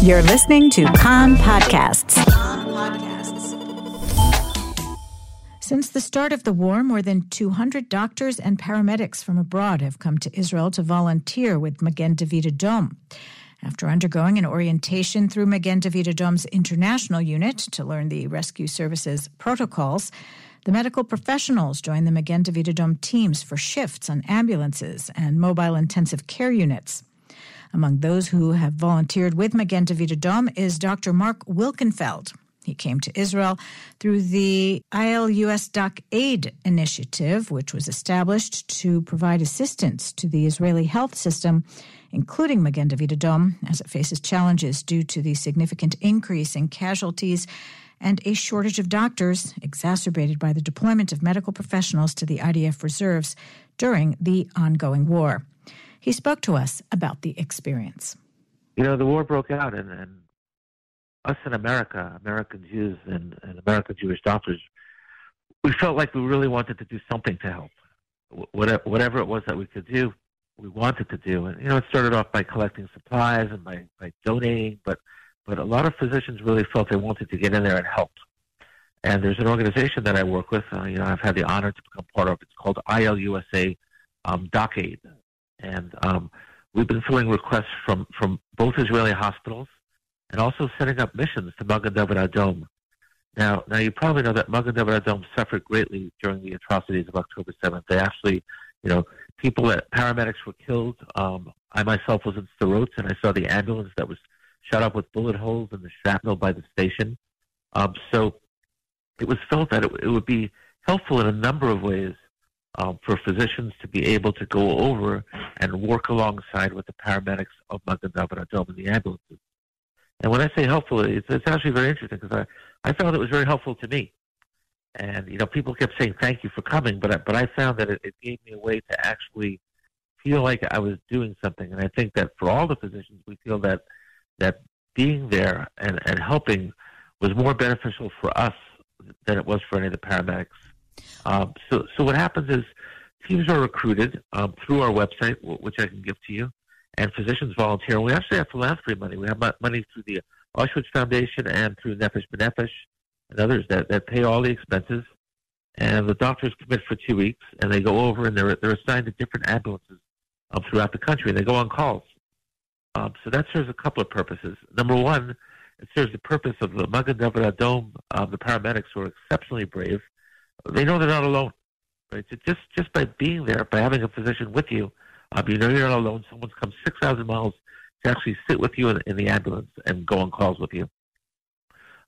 You're listening to Kan Podcasts. Since the start of the war, more than 200 doctors and paramedics from abroad have come to Israel to volunteer with Magen David Adom. After undergoing an orientation through Magen David Adom's international unit to learn the rescue services protocols, the medical professionals join the Magen David Adom teams for shifts on ambulances and mobile intensive care units. Among those who have volunteered with Magen David Adom is Dr. Marc Wilkenfeld. He came to Israel through the ILUS Doc Aid initiative, which was established to provide assistance to the Israeli health system, including Magen David Adom, as it faces challenges due to the significant increase in casualties and a shortage of doctors, exacerbated by the deployment of medical professionals to the IDF reserves during the ongoing war. He spoke to us about the experience. You know, the war broke out, and, and us in America, American Jews and, and American Jewish doctors, we felt like we really wanted to do something to help. Whatever, whatever it was that we could do, we wanted to do. And, you know, it started off by collecting supplies and by, by donating, but, but a lot of physicians really felt they wanted to get in there and help. And there's an organization that I work with. Uh, you know, I've had the honor to become part of. It's called ILUSA um, DocAid, and um, we've been filling requests from, from both Israeli hospitals and also setting up missions to Magen David Adom. Now, now you probably know that Magen David Adom suffered greatly during the atrocities of October 7th. They actually, you know, people that paramedics were killed. Um, I myself was in Sderot, and I saw the ambulance that was shot up with bullet holes in the shrapnel by the station. Um, so it was felt that it, it would be helpful in a number of ways um, for physicians to be able to go over and work alongside with the paramedics of Magen David Adom in the ambulances. And when I say helpful, it's, it's actually very interesting because I, I found it was very helpful to me. And, you know, people kept saying thank you for coming, but I, but I found that it, it gave me a way to actually feel like I was doing something. And I think that for all the physicians, we feel that, that being there and, and helping was more beneficial for us than it was for any of the paramedics. Um, so, so what happens is teams are recruited um, through our website, which I can give to you, and physicians volunteer. And we actually have philanthropy money. We have money through the Auschwitz Foundation and through Nefesh B'Nefesh and others that, that pay all the expenses. And the doctors commit for two weeks, and they go over and they're, they're assigned to different ambulances um, throughout the country, and they go on calls. Um, so that serves a couple of purposes. Number one, it serves the purpose of the Magen David Adom, um, the paramedics who are exceptionally brave. They know they're not alone. Right? Just just by being there, by having a physician with you, um, you know you're not alone. Someone's come 6,000 miles to actually sit with you in, in, the ambulance and go on calls with you.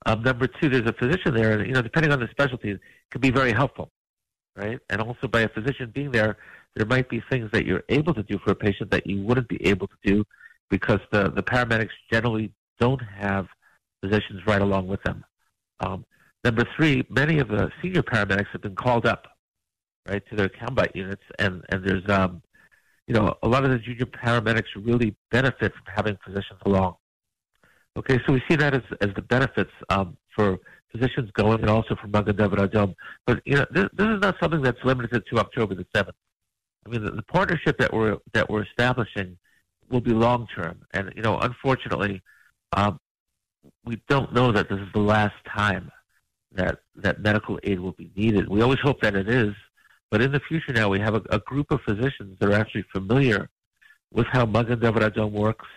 Um, number two, there's a physician there, and you know, depending on the specialty, it can be very helpful, right? And also by a physician being there, there might be things that you're able to do for a patient that you wouldn't be able to do because the, the paramedics generally don't have physicians right along with them. Um, number three, many of the senior paramedics have been called up, right, to their combat units, and and there's um, you know, a lot of the junior paramedics really benefit from having physicians along. Okay, so we see that as, as the benefits um, for physicians going and also for Magen David Adom. But, you know, this, this, is not something that's limited to October the 7th. I mean, the, the partnership that we're, that we're establishing will be long term. And, you know, unfortunately, um, we don't know that this is the last time that, that medical aid will be needed. We always hope that it is, but in the future now, we have a, a group of physicians that are actually familiar with how Magen works,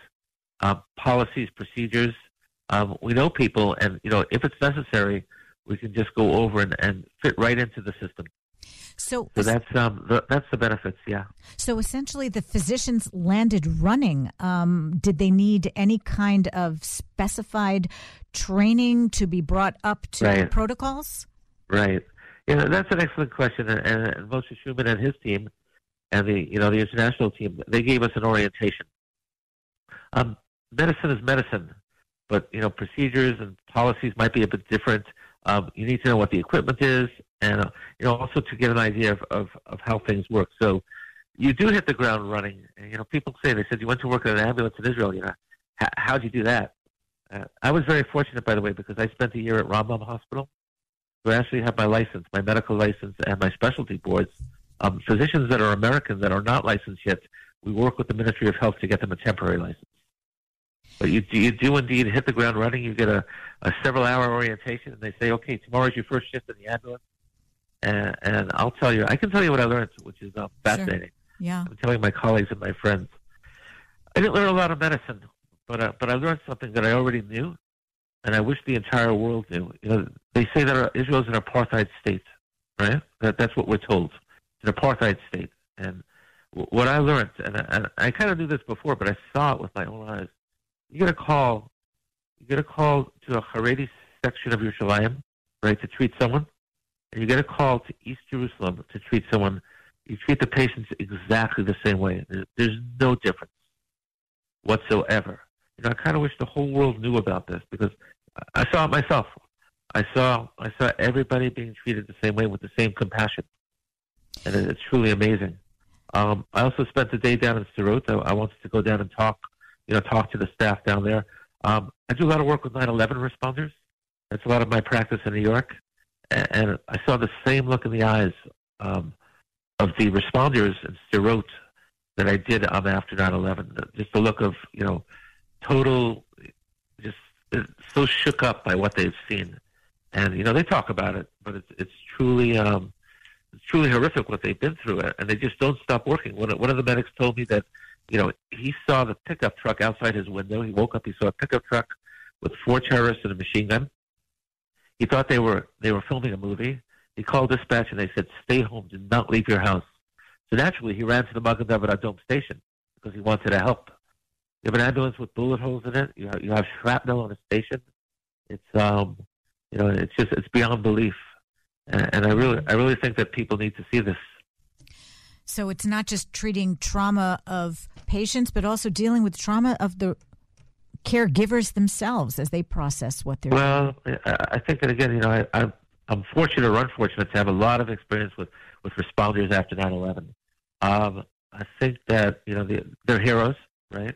uh, policies, procedures. Um, we know people, and you know if it's necessary, we can just go over and, and fit right into the system. So, so that's um, the, that's the benefits, yeah. So essentially, the physicians landed running. Um, did they need any kind of specified training to be brought up to right. protocols? Right. Yeah, that's an excellent question. And, and Moshe Schuman and his team, and the you know the international team, they gave us an orientation. Um, medicine is medicine, but you know procedures and policies might be a bit different. Um, you need to know what the equipment is, and uh, you know also to get an idea of, of, of how things work. So you do hit the ground running. And, you know, people say they said you went to work in an ambulance in Israel. You know, how, how'd you do that? Uh, I was very fortunate, by the way, because I spent a year at Rambam Hospital, who actually have my license, my medical license, and my specialty boards. Um, physicians that are American that are not licensed yet, we work with the Ministry of Health to get them a temporary license. But you you do indeed hit the ground running. You get a, a several hour orientation, and they say, okay, tomorrow's your first shift in the ambulance. And, and I'll tell you, I can tell you what I learned, which is um, fascinating. Sure. Yeah. I'm telling my colleagues and my friends. I didn't learn a lot of medicine, but uh, but I learned something that I already knew, and I wish the entire world knew. You know, they say that Israel is an apartheid state, right? That that's what we're told. It's an apartheid state, and what I learned, and I, and I kind of knew this before, but I saw it with my own eyes. You get a call, you get a call to a Haredi section of Yerushalayim, right, to treat someone, and you get a call to East Jerusalem to treat someone. You treat the patients exactly the same way. There's no difference whatsoever. You know, I kind of wish the whole world knew about this because I saw it myself. I saw I saw everybody being treated the same way with the same compassion, and it's truly amazing. Um, I also spent the day down in Sderot. I, I, wanted to go down and talk, you know, talk to the staff down there. Um, I do a lot of work with 9/11 responders. That's a lot of my practice in New York, and, and I saw the same look in the eyes um, of the responders in Sderot that I did um, after 9/11. Just the look of you know, total, just uh, so shook up by what they've seen, and you know they talk about it, but it's it's truly um, it's truly horrific what they've been through, and they just don't stop working. One one of the medics told me that you know he saw the pickup truck outside his window. He woke up, he saw a pickup truck with four terrorists and a machine gun. He thought they were they were filming a movie. He called dispatch and they said, "Stay home. Do not leave your house." So naturally, he ran to the Magen David Adom station because he wanted to help. You have an ambulance with bullet holes in it. You have, you have shrapnel on a station. It's um, you know, it's just it's beyond belief, and, and I really I really think that people need to see this. So it's not just treating trauma of patients, but also dealing with trauma of the caregivers themselves as they process what they're. Well, I think that again, you know, I, I'm I'm fortunate or unfortunate to have a lot of experience with with responders after 9/11. Um, I think that you know the, they're heroes, right?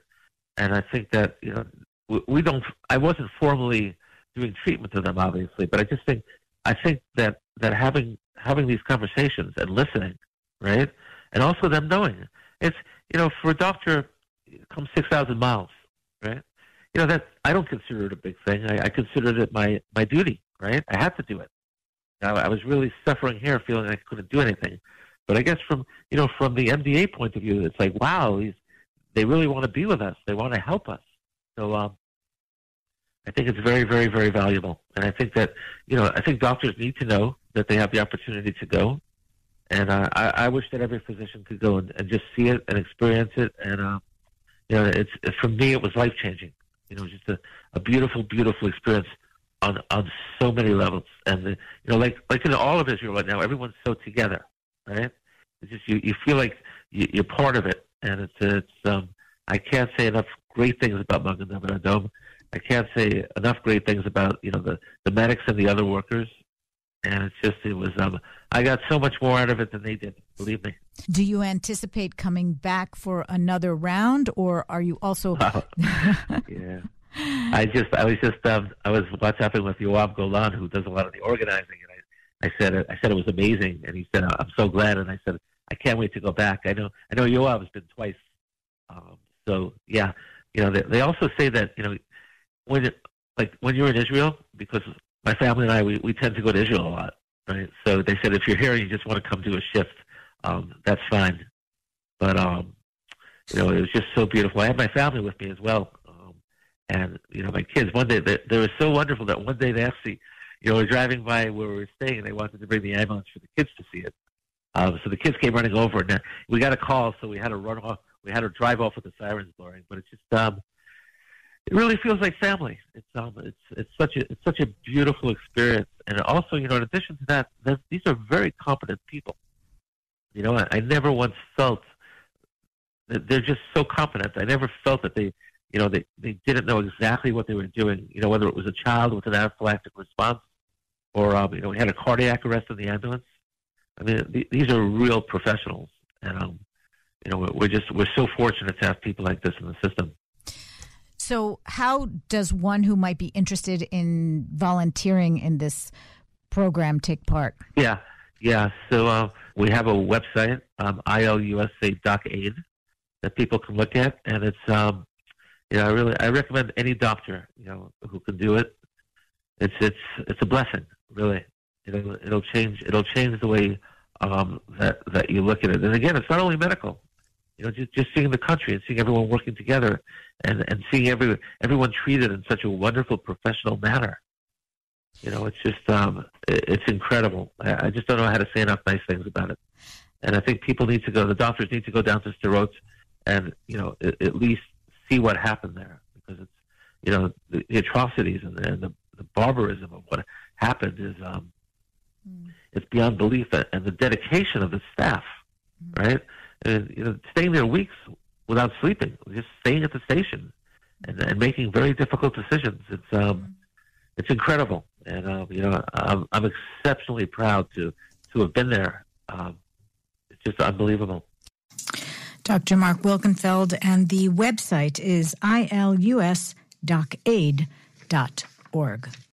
And I think that you know we, we don't. I wasn't formally doing treatment to them, obviously, but I just think I think that that having having these conversations and listening, right, and also them knowing it's you know for a doctor come six thousand miles, right? You know that I don't consider it a big thing. I, I considered it my my duty, right? I had to do it. I, I was really suffering here, feeling I couldn't do anything. But I guess from you know from the MDA point of view, it's like wow, these they really want to be with us. They want to help us. So um, I think it's very, very, very valuable. And I think that you know I think doctors need to know that they have the opportunity to go. And uh, I, I wish that every physician could go and, and just see it and experience it. And uh, you know, it's for me, it was life changing. You know, just a, a beautiful, beautiful experience on on so many levels. And the, you know, like like in all of Israel right now, everyone's so together, right? It's just you you feel like you, you're part of it, and it's it's um I can't say enough great things about Magen David Adom. I can't say enough great things about you know the the medics and the other workers. And it's just it was um I got so much more out of it than they did. Believe me. Do you anticipate coming back for another round, or are you also? yeah. I just, I was just, um, I was WhatsApping with Yoav Golan, who does a lot of the organizing, and I, I said, I said it was amazing, and he said, I'm so glad, and I said, I can't wait to go back. I know, I know Yoav has been twice, um, so yeah, you know, they, they also say that you know, when it, like when you're in Israel, because my family and I, we, we tend to go to Israel a lot, right? So they said if you're here and you just want to come do a shift, um, that's fine. But um, you know, it was just so beautiful. I had my family with me as well. Um, And you know, my kids one day they, they were so wonderful that one day they actually, you know, were driving by where we were staying, and they wanted to bring the ambulance for the kids to see it. Um, so the kids came running over, and we got a call, so we had to run off. We had to drive off with the sirens blaring. But it's just, um, it really feels like family. It's um, it's it's such a it's such a beautiful experience, and also, you know, in addition to that, these are very competent people. You know, I, I never once felt that they're just so competent. I never felt that they you know, they, they didn't know exactly what they were doing, you know, whether it was a child with an anaphylactic response or, um, you know, we had a cardiac arrest in the ambulance. I mean, th- these are real professionals. And, um, you know, we're just, we're so fortunate to have people like this in the system. So, how does one who might be interested in volunteering in this program take part? Yeah, yeah. So, uh, we have a website, um, ilusa.aid, that people can look at, and it's um, you know, I really I recommend any doctor you know who can do it. It's it's it's a blessing, really. It'll it'll change it'll change the way um, that that you look at it. And again, it's not only medical. You know, just just seeing the country and seeing everyone working together, and and seeing every everyone treated in such a wonderful professional manner. You know, it's just um, it, it's incredible. I, I just don't know how to say enough nice things about it. And I think people need to go. The doctors need to go down to Sderot and you know at, at least see what happened there because it's you know the, the atrocities and, and the, the barbarism of what happened is um, mm. it's beyond belief and the dedication of the staff, mm. right? And you know, staying there weeks without sleeping, just staying at the station and, and making very difficult decisions. It's um, it's incredible, and um, you know, I'm, I'm exceptionally proud to to have been there. Um, it's just unbelievable. Dr. Marc Wilkenfeld, and the website is ilus.aid.org.